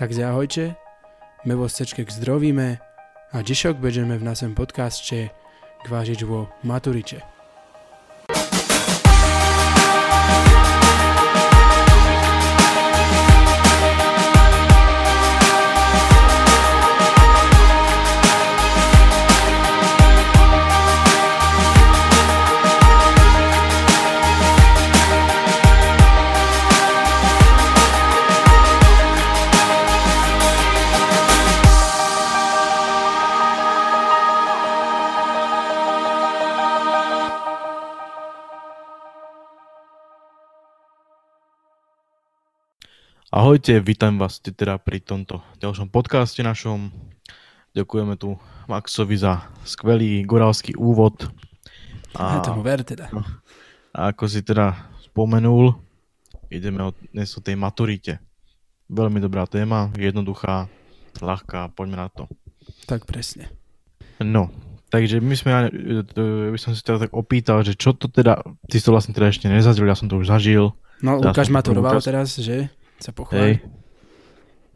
Takže ahojte, my vás všetkých zdravíme a dnešok będziemy v našem podcaste kvážiť vo maturite. Ahojte, vítam vás teda pri tomto ďalšom podcaste našom. Ďakujeme tu Maxovi za skvelý gorálsky úvod. A, tomu ver teda. A ako si teda spomenul, ideme od, dnes o tej maturite. Veľmi dobrá téma, jednoduchá, ľahká, poďme na to. Tak presne. No, takže my sme, by som si teda tak opýtal, že čo to teda, ty si to vlastne teda ešte nezažil, ja som to už zažil. No, Lukáš maturoval teraz, že? Sa pochváli.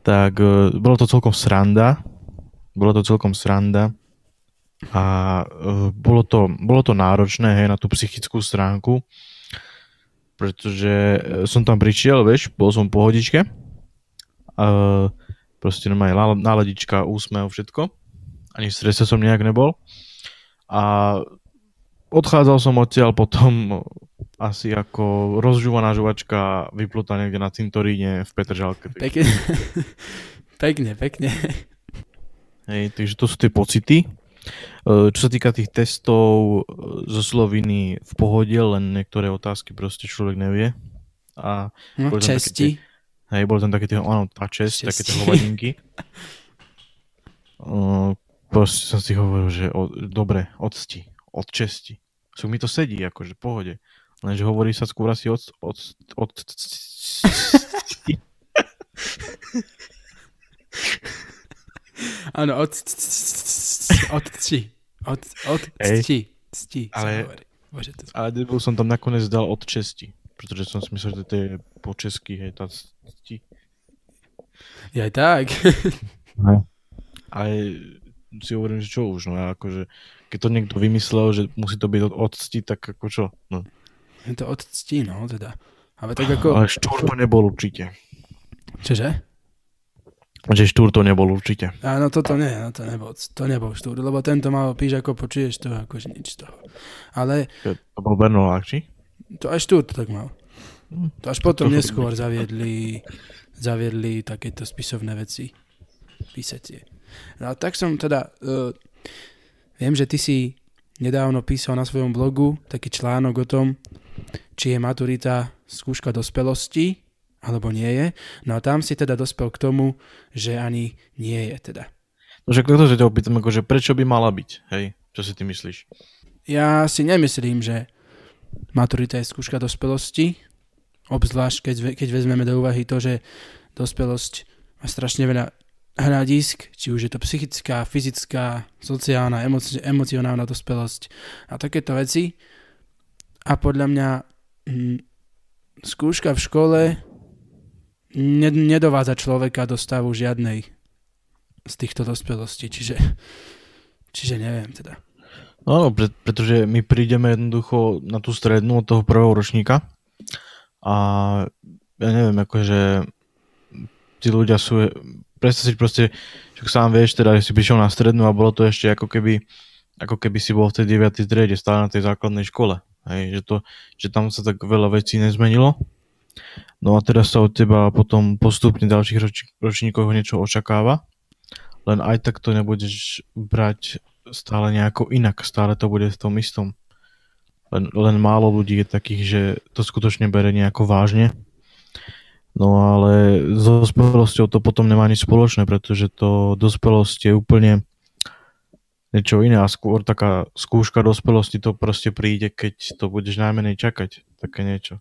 Tak uh, bolo to celkom sranda. Bolo to celkom sranda. A uh, bolo, to, bolo to náročné hej, na tú psychickú stránku, pretože e, som tam prišiel, vieš, bol som pohodičke. Uh, proste normálne náladička, úsmev, všetko. Ani v strese som nejak nebol. A odchádzal som odtiaľ potom asi ako rozžúvaná žuvačka vyplutá niekde na cintoríne v Petržalke. Pekne, pekne, pekne. Hej, takže to sú tie pocity. E, čo sa týka tých testov e, zo Sloviny v pohode, len niektoré otázky proste človek nevie. A no, česti. Tie, hej, boli tam také tie, áno, tá čest, česti. také tie hovadinky. uh, proste som si hovoril, že o, dobre, odsti, od česti. Sú mi to sedí, akože v pohode. Lenže hovorí sa skôr asi od... od, od... Áno, od... Od či. Od, od cti. Cti ale, Bože, to... ale Debil som tam nakoniec dal od česti. Pretože som si myslel, že to je po česky, hej, tá cti. Ja aj tak. No. Ale si hovorím, že čo už, no akože, keď to niekto vymyslel, že musí to byť od, od cti, tak ako čo, no. Je to od cti, no teda. Ale tak ako... Ale štúr to nebol určite. Čože? Že štúr to nebol určite. Áno, toto nie, no to nebol, to nebol štúr, lebo tento mal píš ako počuješ to, akože nič z toho. Ale... To bol Bernolák, či? To aj štúr to tak mal. To až potom to neskôr zaviedli, zaviedli takéto spisovné veci. Písacie. No tak som teda... Uh, viem, že ty si nedávno písal na svojom blogu taký článok o tom, či je maturita skúška dospelosti, alebo nie je. No a tam si teda dospel k tomu, že ani nie je teda. No že kto sa ťa opýtam, akože prečo by mala byť, hej? Čo si ty myslíš? Ja si nemyslím, že maturita je skúška dospelosti, obzvlášť keď, keď vezmeme do úvahy to, že dospelosť má strašne veľa hľadisk, či už je to psychická, fyzická, sociálna, emoci- emocionálna dospelosť a takéto veci. A podľa mňa hm, skúška v škole ne- nedovádza človeka do stavu žiadnej z týchto dospelostí, čiže, čiže neviem teda. No, pre, pretože my prídeme jednoducho na tú strednú od toho prvého ročníka a ja neviem, akože tí ľudia sú, predstav si proste, že sám vieš, teda, si prišiel na strednú a bolo to ešte ako keby, ako keby si bol v tej 9. triede, stále na tej základnej škole. Hej, že, to, že tam sa tak veľa vecí nezmenilo. No a teraz sa od teba potom postupne ďalších roč, ročníkoch niečo očakáva. Len aj tak to nebudeš brať stále nejako inak, stále to bude v tom istom. Len, len málo ľudí je takých, že to skutočne bere nejako vážne. No ale s dospelosťou to potom nemá nič spoločné, pretože to dospelosť je úplne niečo iné a skôr taká skúška dospelosti to proste príde, keď to budeš najmenej čakať, také niečo.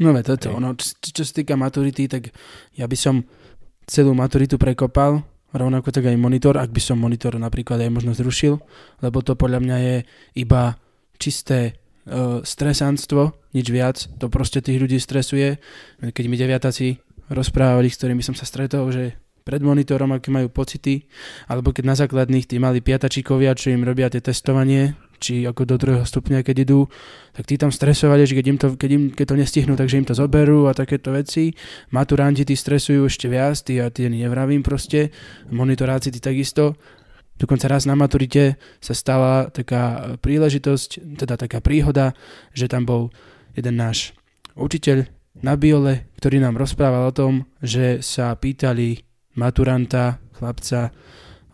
No ve toto, ono, čo, čo sa týka maturity, tak ja by som celú maturitu prekopal, rovnako tak aj monitor, ak by som monitor napríklad aj možno zrušil, lebo to podľa mňa je iba čisté stresanstvo, nič viac, to proste tých ľudí stresuje. Keď mi deviatáci rozprávali, s ktorými som sa stretol, že pred monitorom, aké majú pocity, alebo keď na základných tí mali piatačíkovia, čo im robia tie testovanie, či ako do druhého stupňa, keď idú, tak tí tam stresovali, že keď, im to, keď, im, keď to nestihnú, takže im to zoberú a takéto veci. Maturanti tí stresujú ešte viac, tí a tí nevravím proste, monitoráci tí takisto. Dokonca raz na maturite sa stala taká príležitosť, teda taká príhoda, že tam bol jeden náš učiteľ na biole, ktorý nám rozprával o tom, že sa pýtali maturanta, chlapca,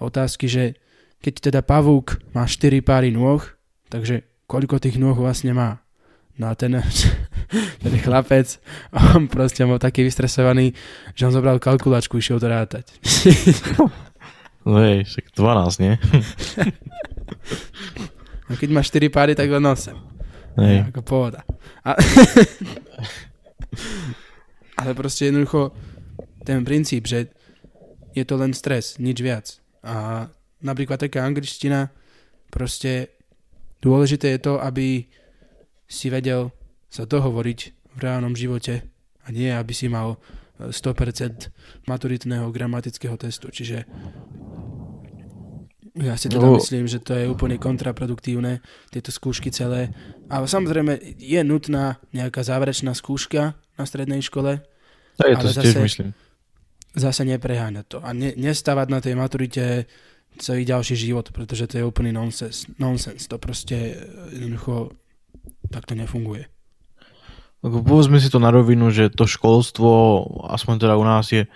otázky, že keď teda pavúk má 4 páry nôh, takže koľko tých nôh vlastne má? No a ten, ten chlapec, on proste bol taký vystresovaný, že on zobral kalkulačku, išiel to rátať. No hej, však 12, nie? A keď máš 4 páry, tak len 8. Hej. Ako pohoda. A... Ale proste jednoducho ten princíp, že je to len stres, nič viac. A napríklad taká angličtina, proste dôležité je to, aby si vedel sa dohovoriť v reálnom živote a nie, aby si mal 100% maturitného gramatického testu. Čiže ja si teda no. myslím, že to je úplne kontraproduktívne, tieto skúšky celé. Ale samozrejme je nutná nejaká záverečná skúška na strednej škole. To je to si tiež myslím. Zase nepreháňať to. A ne, nestávať na tej maturite celý ďalší život, pretože to je úplný nonsens. nonsens. To proste jednoducho takto nefunguje. Povedzme si to na rovinu, že to školstvo, aspoň teda u nás je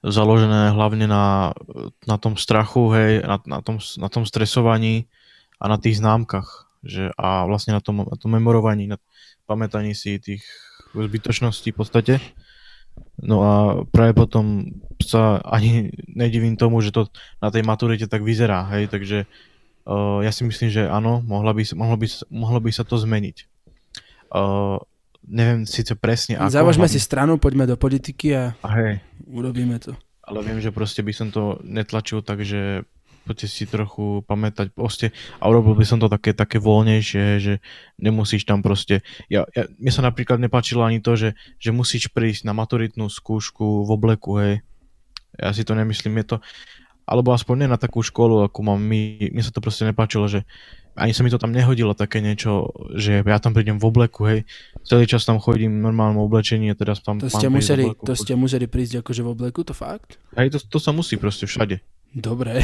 založené hlavne na, na tom strachu, hej, na, na, tom, na tom stresovaní a na tých známkach. Že, a vlastne na tom, na tom memorovaní, na pamätaní si tých zbytočností v podstate. No a práve potom sa ani nedivím tomu, že to na tej maturite tak vyzerá, hej, takže uh, ja si myslím, že áno, mohlo by, mohlo by, mohlo by sa to zmeniť. Uh, neviem síce presne ako... Založme si stranu, poďme do politiky a, a hej. urobíme to. Ale viem, že proste by som to netlačil tak, že poďte si trochu pamätať proste a urobil by som to také, také voľnejšie, že nemusíš tam proste, ja, ja, mne sa napríklad nepáčilo ani to, že, že musíš prísť na maturitnú skúšku v obleku, hej. Ja si to nemyslím, je to, alebo aspoň nie na takú školu, ako mám my, mne sa to proste nepáčilo, že ani sa mi to tam nehodilo také niečo, že ja tam prídem v obleku, hej, celý čas tam chodím v normálnom oblečení a teraz tam to ste, museli, obleku, to ste museli prísť akože v obleku, to fakt? Hej, to, to sa musí proste všade. Dobre.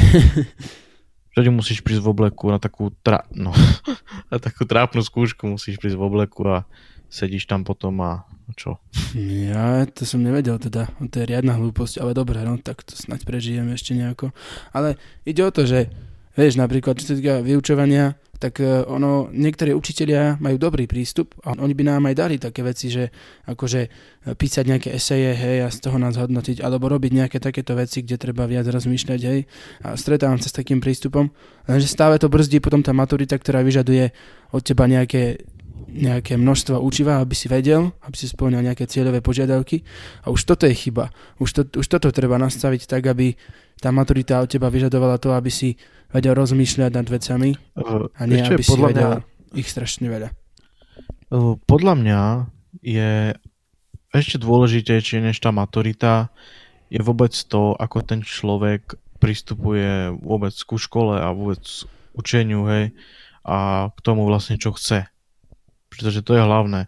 všade musíš prísť v obleku na takú, tra, no, na takú trápnu skúšku musíš prísť v obleku a sedíš tam potom a čo? Ja to som nevedel teda, to je riadna hlúposť, ale dobre, no tak to snať prežijeme ešte nejako. Ale ide o to, že Vieš, napríklad, čo sa týka vyučovania, tak e, ono, niektorí učitelia majú dobrý prístup a oni by nám aj dali také veci, že akože e, písať nejaké eseje, hej, a z toho nás hodnotiť, alebo robiť nejaké takéto veci, kde treba viac rozmýšľať, hej. A stretávam sa s takým prístupom, lenže stále to brzdí potom tá maturita, ktorá vyžaduje od teba nejaké nejaké množstvo učiva, aby si vedel, aby si splnil nejaké cieľové požiadavky. A už toto je chyba. Už, to, už toto treba nastaviť tak, aby tá maturita od teba vyžadovala to, aby si vedel rozmýšľať nad vecami a nie, Ešte aby si vedel mňa, ich strašne veľa. Podľa mňa je ešte dôležitejšie než tá maturita je vôbec to, ako ten človek pristupuje vôbec ku škole a vôbec učeniu, hej, a k tomu vlastne, čo chce. Pretože to je hlavné.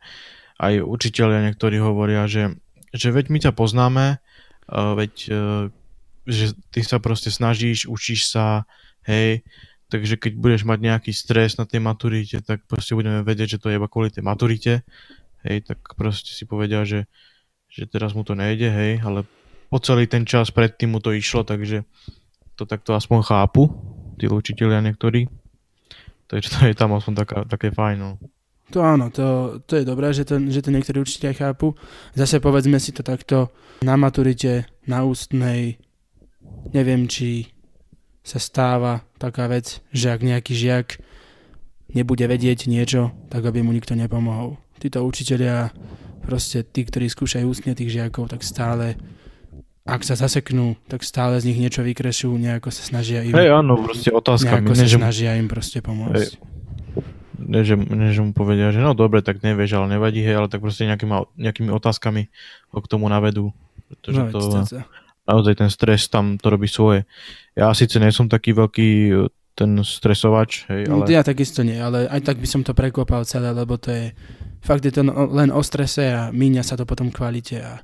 Aj učiteľia niektorí hovoria, že, že veď my ťa poznáme, veď že ty sa proste snažíš, učíš sa, hej, takže keď budeš mať nejaký stres na tej maturite, tak proste budeme vedieť, že to je iba kvôli tej maturite, hej, tak proste si povedia, že, že teraz mu to nejde, hej, ale po celý ten čas predtým mu to išlo, takže to takto aspoň chápu, tí učiteľia niektorí, takže to je tam aspoň taká, také fajn, no. To áno, to, to je dobré, že to, že to niektorí učiteľia chápu. Zase povedzme si to takto na maturite, na ústnej, neviem, či sa stáva taká vec, že ak nejaký žiak nebude vedieť niečo, tak aby mu nikto nepomohol. Títo učiteľia, proste tí, ktorí skúšajú ústne tých žiakov, tak stále ak sa zaseknú, tak stále z nich niečo vykrešujú, nejako sa snažia im... Hej, áno, proste otázka. Nejako sa než... snažia im proste pomôcť. Hej. Než, než mu povedia, že no dobre, tak nevieš, ale nevadí, hej, ale tak proste nejakými, nejakými otázkami ho k tomu navedú. Pretože no, to, naozaj ten stres tam to robí svoje. Ja síce nie som taký veľký e, ten stresovač, hej, No, ale Ja takisto nie, ale aj tak by som to prekopal celé, lebo to je, fakt je to no- len o strese a míňa sa to potom kvalite a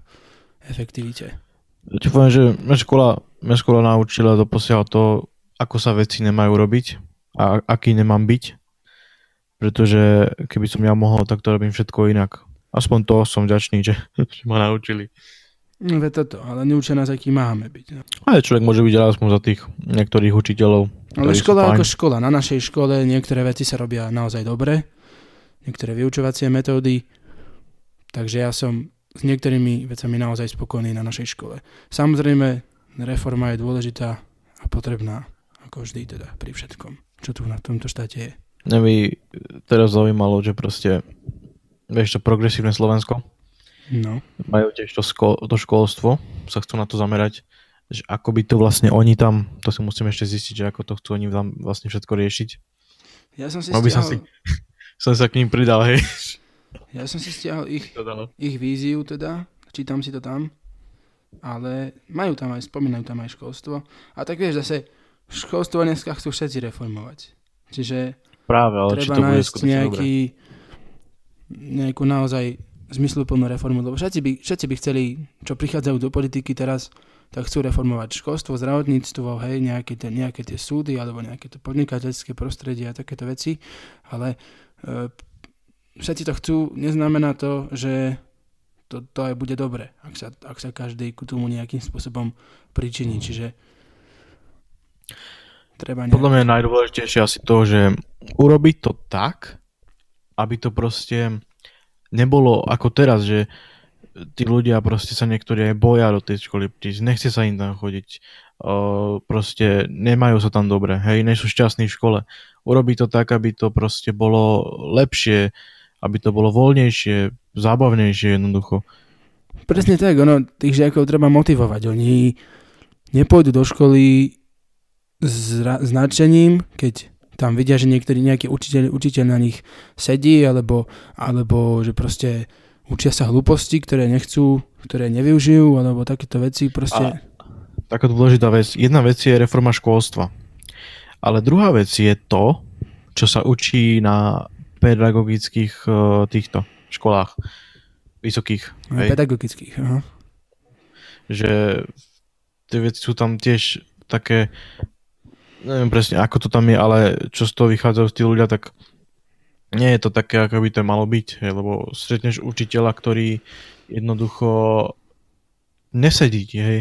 efektivite. Ja ti poviem, že mňa škola, mňa škola naučila doposiaľ to, ako sa veci nemajú robiť a aký nemám byť. Pretože keby som ja mohol, tak to robím všetko inak. Aspoň to som vďačný, že, že ma naučili. No ve toto, ale neučia nás, aký máme byť. No. Ale človek môže byť aspoň za tých niektorých učiteľov. Ale škola ako škola. Na našej škole niektoré veci sa robia naozaj dobre, niektoré vyučovacie metódy, takže ja som s niektorými vecami naozaj spokojný na našej škole. Samozrejme, reforma je dôležitá a potrebná, ako vždy teda pri všetkom, čo tu na tomto štáte je. Mňa by teraz zaujímalo, že proste, vieš to progresívne Slovensko, No. majú tiež to, sko- to školstvo, sa chcú na to zamerať, že ako by to vlastne oni tam, to si musím ešte zistiť, že ako to chcú oni tam vlastne všetko riešiť. Ja som si Mal by som stiahol, Som sa k ním pridal, hej. ja som si stiahol ich, ich víziu teda, čítam si to tam, ale majú tam aj, spomínajú tam aj školstvo. A tak vieš, zase školstvo dneska chcú všetci reformovať. Čiže Práve, ale či treba to bude nájsť nejaký, nejakú naozaj zmysluplnú reformu, lebo všetci by, všetci by chceli, čo prichádzajú do politiky teraz, tak chcú reformovať školstvo, zdravotníctvo, hej, nejaké, tie, nejaké tie súdy, alebo nejaké to podnikateľské prostredie a takéto veci, ale e, všetci to chcú, neznamená to, že to, to aj bude dobre, ak sa, ak sa každý ku tomu nejakým spôsobom pričiní, čiže treba Podľa mňa je najdôležitejšie asi to, že urobiť to tak, aby to proste nebolo ako teraz, že tí ľudia proste sa niektorí aj boja do tej školy prísť, nechce sa im tam chodiť, uh, proste nemajú sa tam dobre, hej, nie sú šťastní v škole. Urobiť to tak, aby to proste bolo lepšie, aby to bolo voľnejšie, zábavnejšie jednoducho. Presne tak, ono, tých žiakov treba motivovať. Oni nepôjdu do školy s, ra- s nadšením, keď tam vidia, že niektorý nejaký učiteľ, učiteľ na nich sedí, alebo, alebo že proste učia sa hlúposti, ktoré nechcú, ktoré nevyužijú, alebo takéto veci proste... taká dôležitá vec. Jedna vec je reforma školstva. Ale druhá vec je to, čo sa učí na pedagogických uh, týchto školách vysokých. A, Hej? pedagogických. Aha. Že tie veci sú tam tiež také, neviem presne ako to tam je, ale čo z toho vychádzajú tí ľudia, tak nie je to také, ako by to malo byť, hej, lebo stretneš učiteľa, ktorý jednoducho nesedí, ti, hej.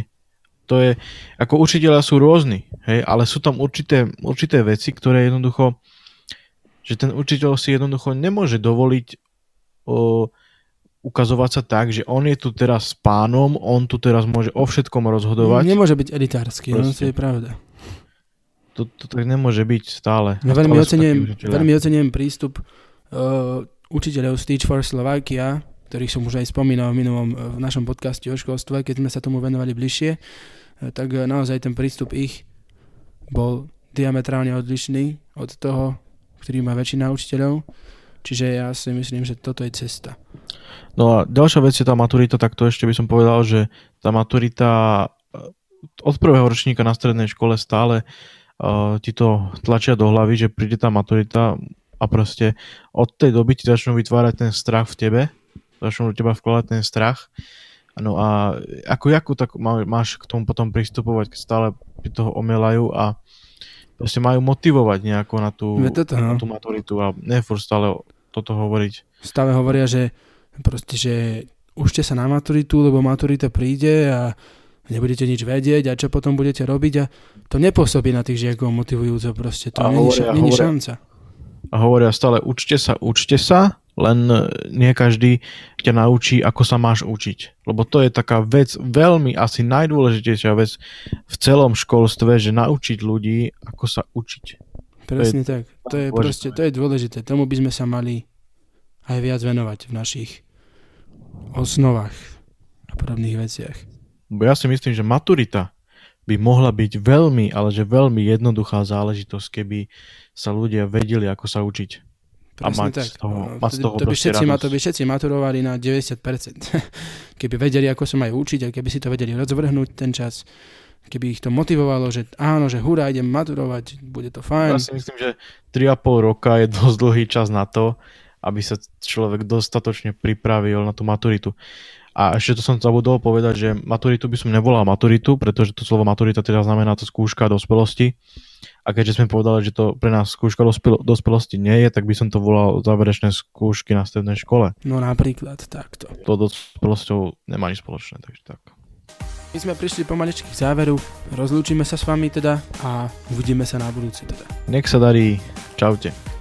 To je, ako učiteľa sú rôzni, hej, ale sú tam určité, určité veci, ktoré jednoducho, že ten učiteľ si jednoducho nemôže dovoliť o, ukazovať sa tak, že on je tu teraz s pánom, on tu teraz môže o všetkom rozhodovať. Nemôže byť elitársky, no, to je pravda. To, to tak nemôže byť stále. Ja veľmi Stále sú ocenujem, veľmi ocenujem prístup uh, učiteľov z Teach for Slovakia, ktorých som už aj spomínal v minulom uh, v našom podcaste o školstve, keď sme sa tomu venovali bližšie, uh, tak naozaj ten prístup ich bol diametrálne odlišný od toho, ktorý má väčšina učiteľov. Čiže ja si myslím, že toto je cesta. No a ďalšia vec je tá maturita, tak to ešte by som povedal, že tá maturita eh, od prvého ročníka na strednej škole stále uh, ti to tlačia do hlavy, že príde tá maturita a proste od tej doby ti začnú vytvárať ten strach v tebe, začnú do teba vkladať ten strach. No a ako jakú tak má, máš k tomu potom pristupovať, keď stále toho omelajú a proste majú motivovať nejako na tú, toto, no. na tú maturitu a ne stále toto hovoriť. Stále hovoria, že proste, že užte sa na maturitu, lebo maturita príde a nebudete nič vedieť a čo potom budete robiť a to nepôsobí na tých žiakov motivujúco proste, to není, hovoria- ša- není hovoria- šanca. a hovoria stále učte sa, učte sa, len e, nie každý ťa naučí, ako sa máš učiť. Lebo to je taká vec, veľmi asi najdôležitejšia vec v celom školstve, že naučiť ľudí, ako sa učiť. Presne tak. To je proste, to je dôležité. Tomu by sme sa mali aj viac venovať v našich osnovách a podobných veciach. Bo ja si myslím, že maturita by mohla byť veľmi, ale že veľmi jednoduchá záležitosť, keby sa ľudia vedeli, ako sa učiť. A Presne mať tak. z toho- No, mať z to, toho to, by všetci, radosť. to by všetci maturovali na 90%. keby vedeli, ako sa majú učiť a keby si to vedeli rozvrhnúť ten čas, keby ich to motivovalo, že áno, že hurá, idem maturovať, bude to fajn. Ja si myslím, že 3,5 roka je dosť dlhý čas na to, aby sa človek dostatočne pripravil na tú maturitu. A ešte to som zabudol povedať, že maturitu by som nevolal maturitu, pretože to slovo maturita teda znamená to skúška dospelosti. A keďže sme povedali, že to pre nás skúška dospel- dospelosti nie je, tak by som to volal záverečné skúšky na strednej škole. No napríklad takto. To dospelosťou nemá nič spoločné, takže tak. My sme prišli pomaličky k záveru, rozlúčime sa s vami teda a uvidíme sa na budúci teda. Nech sa darí, čaute.